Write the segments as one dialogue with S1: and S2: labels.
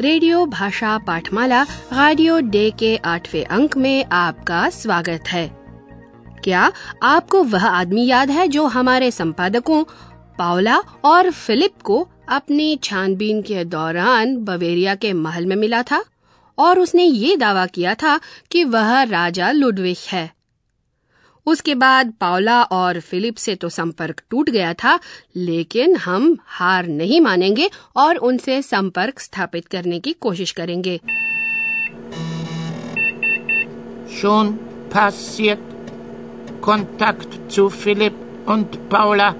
S1: Radio भाषा पाठमाला radio day के आठवें अंक में आपका स्वागत है। क्या आपको वह आदमी याद है जो हमारे संपादकों, पावला और फिलिप को अपनी छानबीन के दौरान बवेरिया के महल में मिला था? और उसने ये दावा किया था कि वह राजा लुडविक है। उसके बाद पावला और फिलिप से तो संपर्क टूट गया था लेकिन हम हार नहीं मानेंगे और उनसे संपर्क स्थापित करने की कोशिश करेंगे
S2: Schon passiert. Kontakt zu Philipp und Paula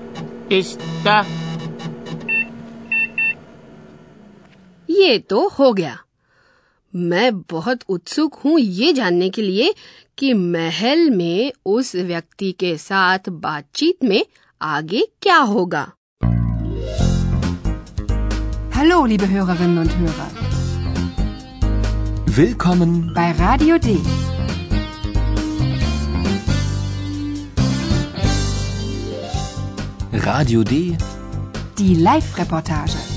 S2: ist da.
S1: ये तो हो गया मैं बहुत उत्सुक हूँ ये जानने के लिए कि महल में उस व्यक्ति के साथ बातचीत में आगे क्या होगा
S3: Hallo, liebe Hörerinnen und Hörer,
S4: Willkommen
S3: bei Radio D.
S4: Radio D.
S3: Die Live-Reportage.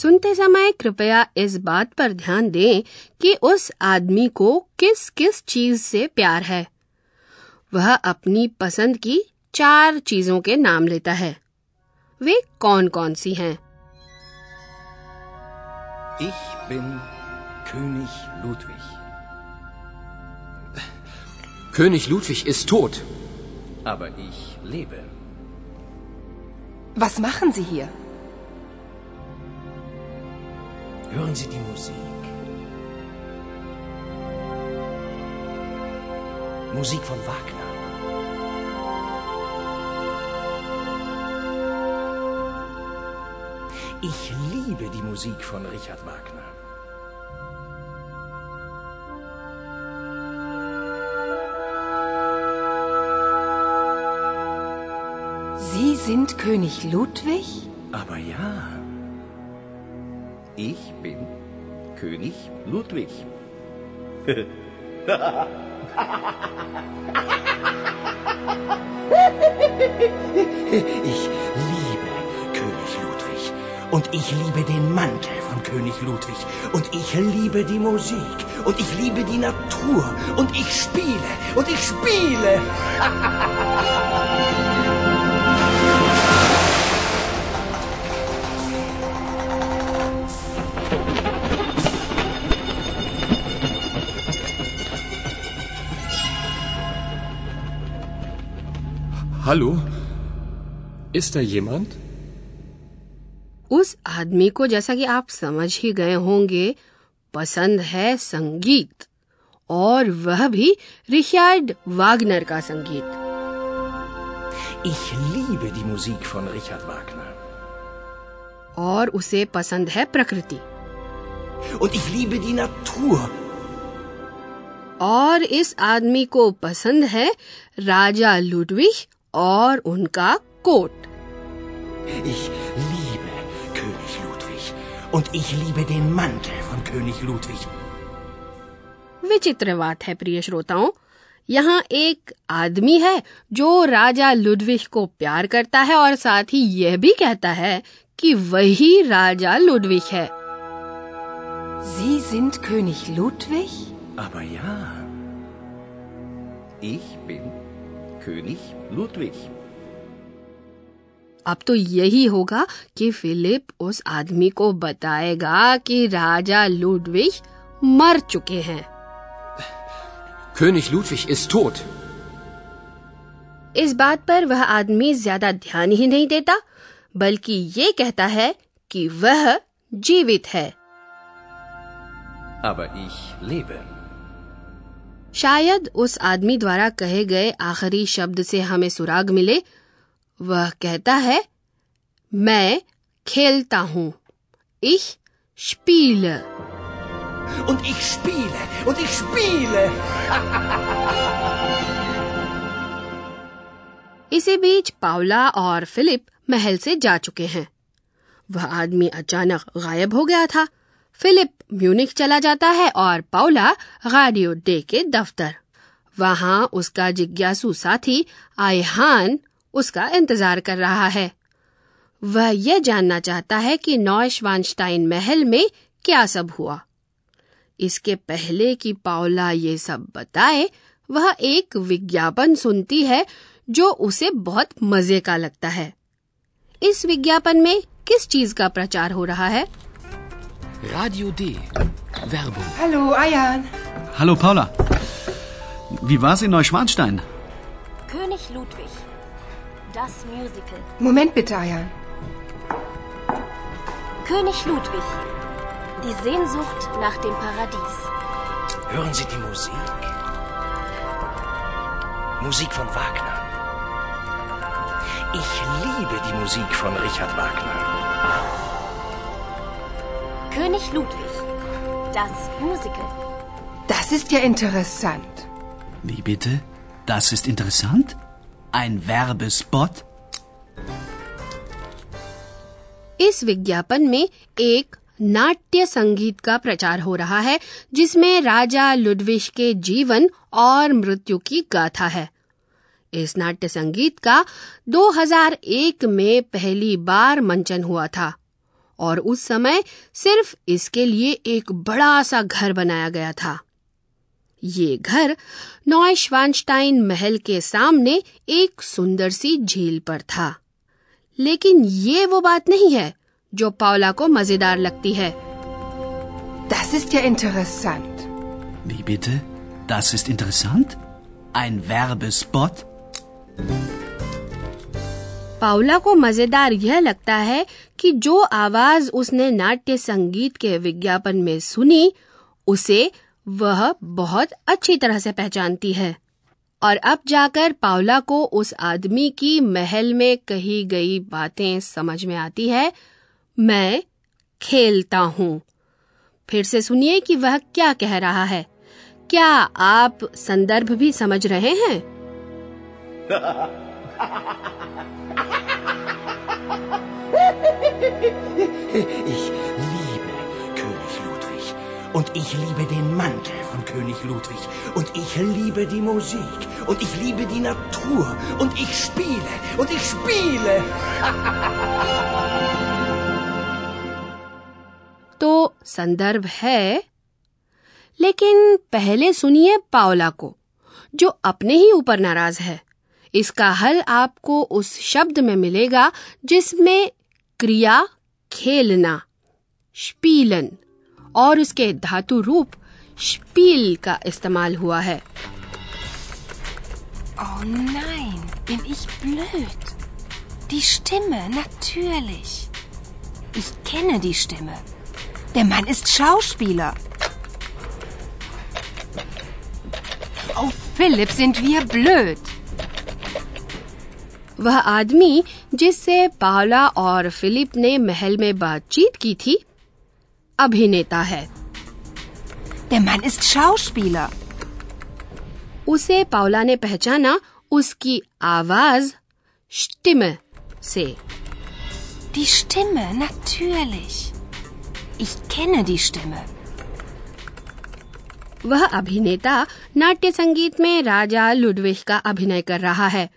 S1: सुनते समय कृपया इस बात पर ध्यान दें कि उस आदमी को किस किस चीज़ से प्यार है वह अपनी पसंद की चार चीज़ों के नाम लेता है वे कौन कौन सी हैं
S5: Ich bin König Ludwig.
S4: König Ludwig ist tot.
S5: Aber ich lebe.
S3: Was machen Sie hier?
S5: Hören Sie die Musik. Musik von Wagner. Ich liebe die Musik von Richard Wagner.
S3: Sie sind König Ludwig?
S5: Aber ja, ich bin König Ludwig. Ich liebe König Ludwig. Und ich liebe den Mantel von König Ludwig. Und ich liebe die Musik. Und ich liebe die Natur. Und ich spiele. Und ich spiele.
S4: Hallo? Ist da jemand?
S1: उस आदमी को जैसा कि आप समझ ही गए होंगे पसंद है संगीत और वह भी रिचार्ड वागनर का संगीत
S5: Ich liebe die Musik von Richard Wagner.
S1: और उसे पसंद है प्रकृति
S5: Und ich liebe die Natur.
S1: और इस आदमी को पसंद है राजा लुडविग और उनका quote
S5: Ich liebe König Ludwig. Und ich liebe den Mantel von König Ludwig.
S1: विचित्र बात है प्रिय श्रोताओं यहाँ एक आदमी है जो राजा लुडविग को प्यार करता है और साथ ही यह भी कहता है कि वही राजा लुडविग है
S3: Sie sind König Ludwig?
S5: Aber ja, ich bin König Ludwig.
S1: अब तो यही होगा कि फिलिप उस आदमी को बताएगा कि राजा लुडविग मर चुके हैं
S4: König Ludwig ist tot.
S1: इस बात पर वह आदमी ज़्यादा ध्यान ही नहीं देता बल्कि ये कहता है कि वह जीवित है
S5: Aber ich lebe.
S1: शायद उस आदमी द्वारा कहे गए आखिरी शब्द से हमें सुराग मिले। वह कहता है मैं खेलता हूँ। ich spiele
S5: und ich spiele und ich spiele.
S1: इसी बीच पावला और फिलिप महल से जा चुके हैं। वह आदमी अचानक गायब हो गया था। फिलिप म्यूनिक चला जाता है और पाउला गाडियो डे के दफ्तर। वहाँ उसका जिज्ञासु साथी आयहान उसका इंतज़ार कर रहा है। वह यह जानना चाहता है कि नॉयशवानस्टाइन महल में क्या सब हुआ। इसके पहले कि पाउला ये सब बताए, वह एक विज्ञापन सुनती है जो उसे बहुत मज़े का लगता है। इस विज्ञापन में किस चीज़ का प्रचार हो रहा है?
S4: Radio D. Werbung.
S3: Hallo, Ayan.
S6: Hallo Paula. Wie war's in Neuschwanstein?
S7: König Ludwig. Das Musical.
S3: Moment bitte, Ayan.
S7: König Ludwig. Die Sehnsucht nach dem Paradies.
S5: Hören Sie die Musik? Musik von Wagner. Ich liebe die Musik von Richard Wagner.
S7: König Ludwig. Das Musical.
S3: Das ist ja interessant.
S6: Wie bitte? Das ist interessant? Ein Werbespot?
S1: इस विज्ञापन में एक नाट्य संगीत का प्रचार हो रहा है जिसमें राजा लुडविश के जीवन और मृत्यु की गाथा है इस नाट्य संगीत का 2001 में पहली बार मंचन हुआ था और उस समय सिर्फ़ इसके लिए एक बड़ा सा घर बनाया गया था ये घर नॉयश्वानस्टाइन महल के सामने एक सुंदर सी झील पर था लेकिन ये वो बात नहीं है जो पावला को मज़ेदार लगती है
S3: Das ist ja interessant.
S6: Wie bitte? Das ist interessant? Ein Werbespot?
S1: Paula को मज़ेदार यह लगता है कि जो आवाज़ उसने नाट्य संगीत के विज्ञापन में सुनी, उसे वह बहुत अच्छी तरह से पहचानती है। और अब जाकर पावला को उस आदमी की महल में कही गई बातें समझ में आती है, मैं खेलता हूँ। फिर से सुनिए कि वह क्या कह रहा है। क्या आप संदर्भ भी समझ रहे हैं?
S5: Ich liebe König Ludwig. Und ich liebe den Mantel von König Ludwig. Und ich liebe die Musik. Und ich liebe die Natur. Und ich spiele. Und ich spiele.
S1: तो संदर्भ है लेकिन पहले सुनिए पावला को जो अपने ही ऊपर नाराज़ है इसका हल आपको उस शब्द में मिलेगा जिसमें क्रिया खेलना स्पीलन और उसके धातु रूप स्पील का इस्तेमाल हुआ है
S3: Oh nein, bin ich blöd. Die Stimme, natürlich. Ich kenne die Stimme. Der Mann ist Schauspieler. Oh, Philipp, sind wir blöd.
S1: वह आदमी जिससे पावला और फिलिप ने महल में बातचीत की थी अभिनेता है
S3: Der Mann ist Schauspieler.
S1: उसे पावला ने पहचाना उसकी आवाज़ स्टिम से
S3: Die Stimme, natürlich. Ich kenne die Stimme.
S1: वह अभिनेता नाट्य संगीत में राजा लुडविश का अभिनय कर रहा है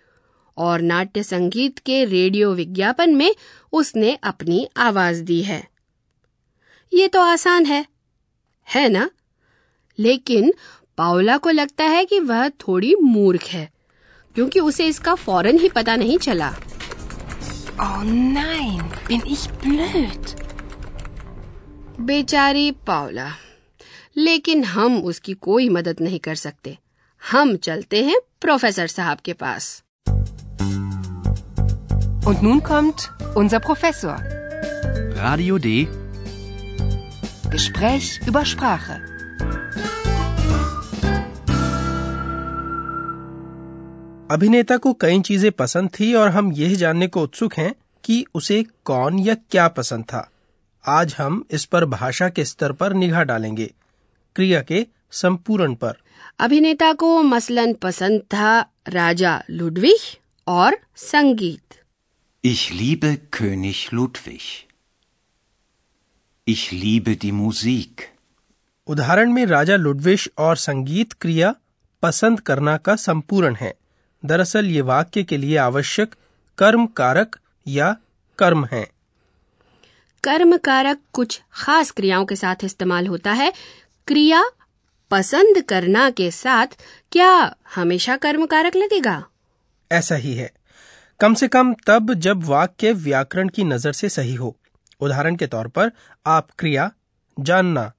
S1: और नाट्य संगीत के रेडियो विज्ञापन में उसने अपनी आवाज़ दी है। ये तो आसान है है ना? लेकिन पाओला को लगता है कि वह थोड़ी मूर्ख है क्योंकि उसे इसका फ़ौरन ही पता नहीं चला।
S3: Oh nein, bin ich blöd.
S1: बेचारी पाओला लेकिन हम उसकी कोई मदद नहीं कर सकते। हम चलते हैं प्रोफेसर साहब के पास।
S3: Und nun kommt unser Professor.
S6: Radio D.
S3: Gespräch über Sprache.
S8: अभिनेता को कई चीज़ें पसंद थी और हम यह जानने को उत्सुक हैं कि उसे कौन या क्या पसंद था आज हम इस पर भाषा के स्तर पर निगाह डालेंगे क्रिया के संपूर्ण पर
S1: अभिनेता को मसलन पसंद था राजा लुडविग और संगीत
S9: Ich liebe König Ludwig. Ich liebe die Musik.
S8: उदाहरण में राजा लुडविश और संगीत क्रिया पसंद करना का संपूर्ण है। दरअसल ये वाक्य के लिए आवश्यक कर्म कारक या कर्म है।
S1: कर्म कारक कुछ खास क्रियाओं के साथ इस्तेमाल होता है। क्रिया पसंद करना के साथ क्या हमेशा कर्म कारक लगेगा?
S8: ऐसा ही है। कम से कम तब जब वाक्य व्याकरण की नज़र से सही हो उदाहरण के तौर पर आप क्रिया जानना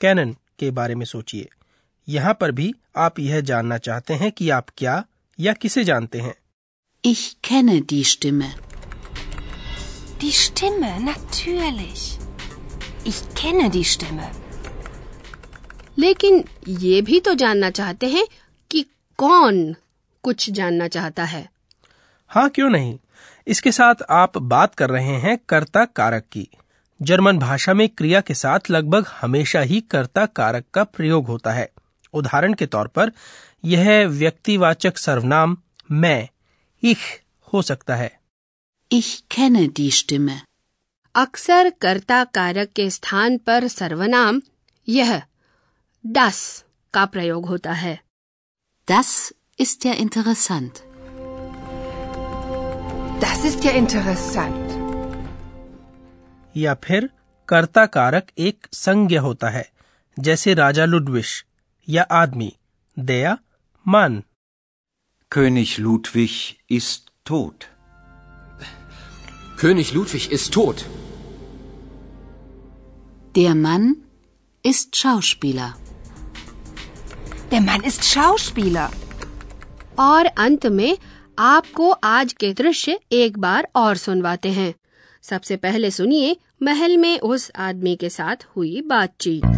S8: कैनन के बारे में सोचिए यहाँ पर भी आप यह जानना चाहते हैं कि आप क्या या किसे जानते हैं
S10: Ich kenne die Stimme.
S3: Die Stimme, natürlich. Ich kenne die Stimme.
S1: लेकिन ये भी तो जानना चाहते हैं कि कौन कुछ जानना चाहता है
S8: हाँ क्यों नहीं? इसके साथ आप बात कर रहे हैं कर्ता कारक की। जर्मन भाषा में क्रिया के साथ लगभग हमेशा ही कर्ता कारक का प्रयोग होता है। उदाहरण के तौर पर यह व्यक्तिवाचक सर्वनाम मैं इख हो सकता है।
S10: Ich kenne die Stimme.
S1: अक्सर कर्ता कारक के स्थान पर सर्वनाम यह das का प्रयोग होता है।
S10: Das ist ja interessant.
S3: Das ist ja interessant.
S8: या फिर कर्ता कारक एक संज्ञा होता है जैसे राजा लुडविश या आदमी दया मान
S9: König Ludwig ist tot.
S4: König Ludwig ist tot.
S10: Der Mann ist Schauspieler.
S3: Der Mann ist Schauspieler.
S1: और अंत में आपको आज के दृश्य एक बार और सुनवाते हैं सबसे पहले सुनिए महल में उस आदमी के साथ हुई बातचीत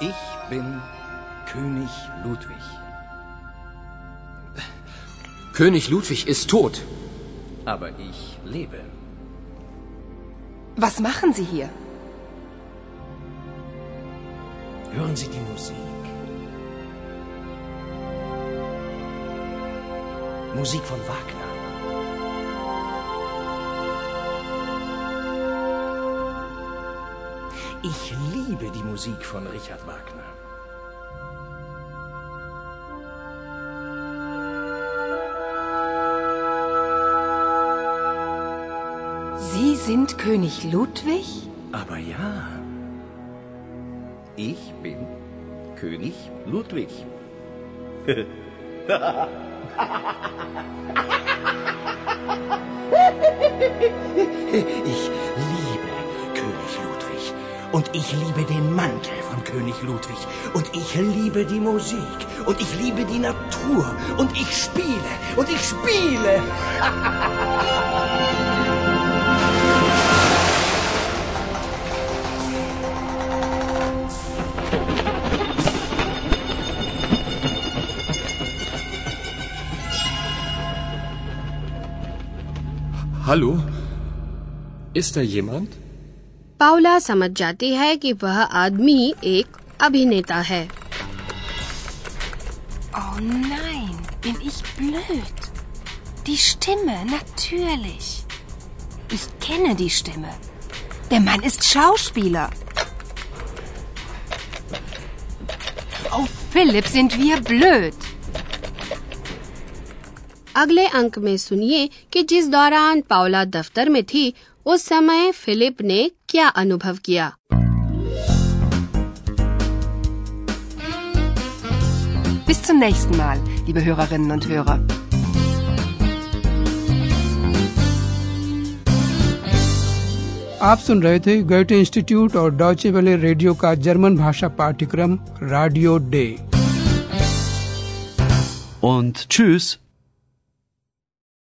S5: Ich bin König Ludwig.
S4: König Ludwig ist tot.
S5: Aber ich lebe.
S3: Was machen Sie hier?
S5: Hören Sie die Musik. Musik von Wagner. Ich liebe die Musik von Richard Wagner.
S3: Sind König Ludwig?
S5: Aber ja, ich bin König Ludwig. Ich liebe König Ludwig. Und ich liebe den Mantel von König Ludwig. Und ich liebe die Musik. Und ich liebe die Natur. Und ich spiele. Und ich spiele.
S4: Hallo? Ist da jemand?
S1: Paula समझ जाती है कि वह आदमी एक अभिनेता है
S3: Oh nein, bin ich blöd. Die Stimme, natürlich. Ich kenne die Stimme. Der Mann ist Schauspieler. Oh, Philipp, sind wir blöd.
S1: अगले अंक में सुनिए कि जिस दौरान पावला दफ्तर में थी उस समय फिलिप ने क्या अनुभव किया
S3: Bis zum nächsten Mal, liebe Hörerinnen und Hörer.
S11: आप सुन रहे थे गोयटे इंस्टीट्यूट और डॉचे वेले रेडियो का जर्मन भाषा पाठ्यक्रम रेडियो डे
S6: Und tschüss.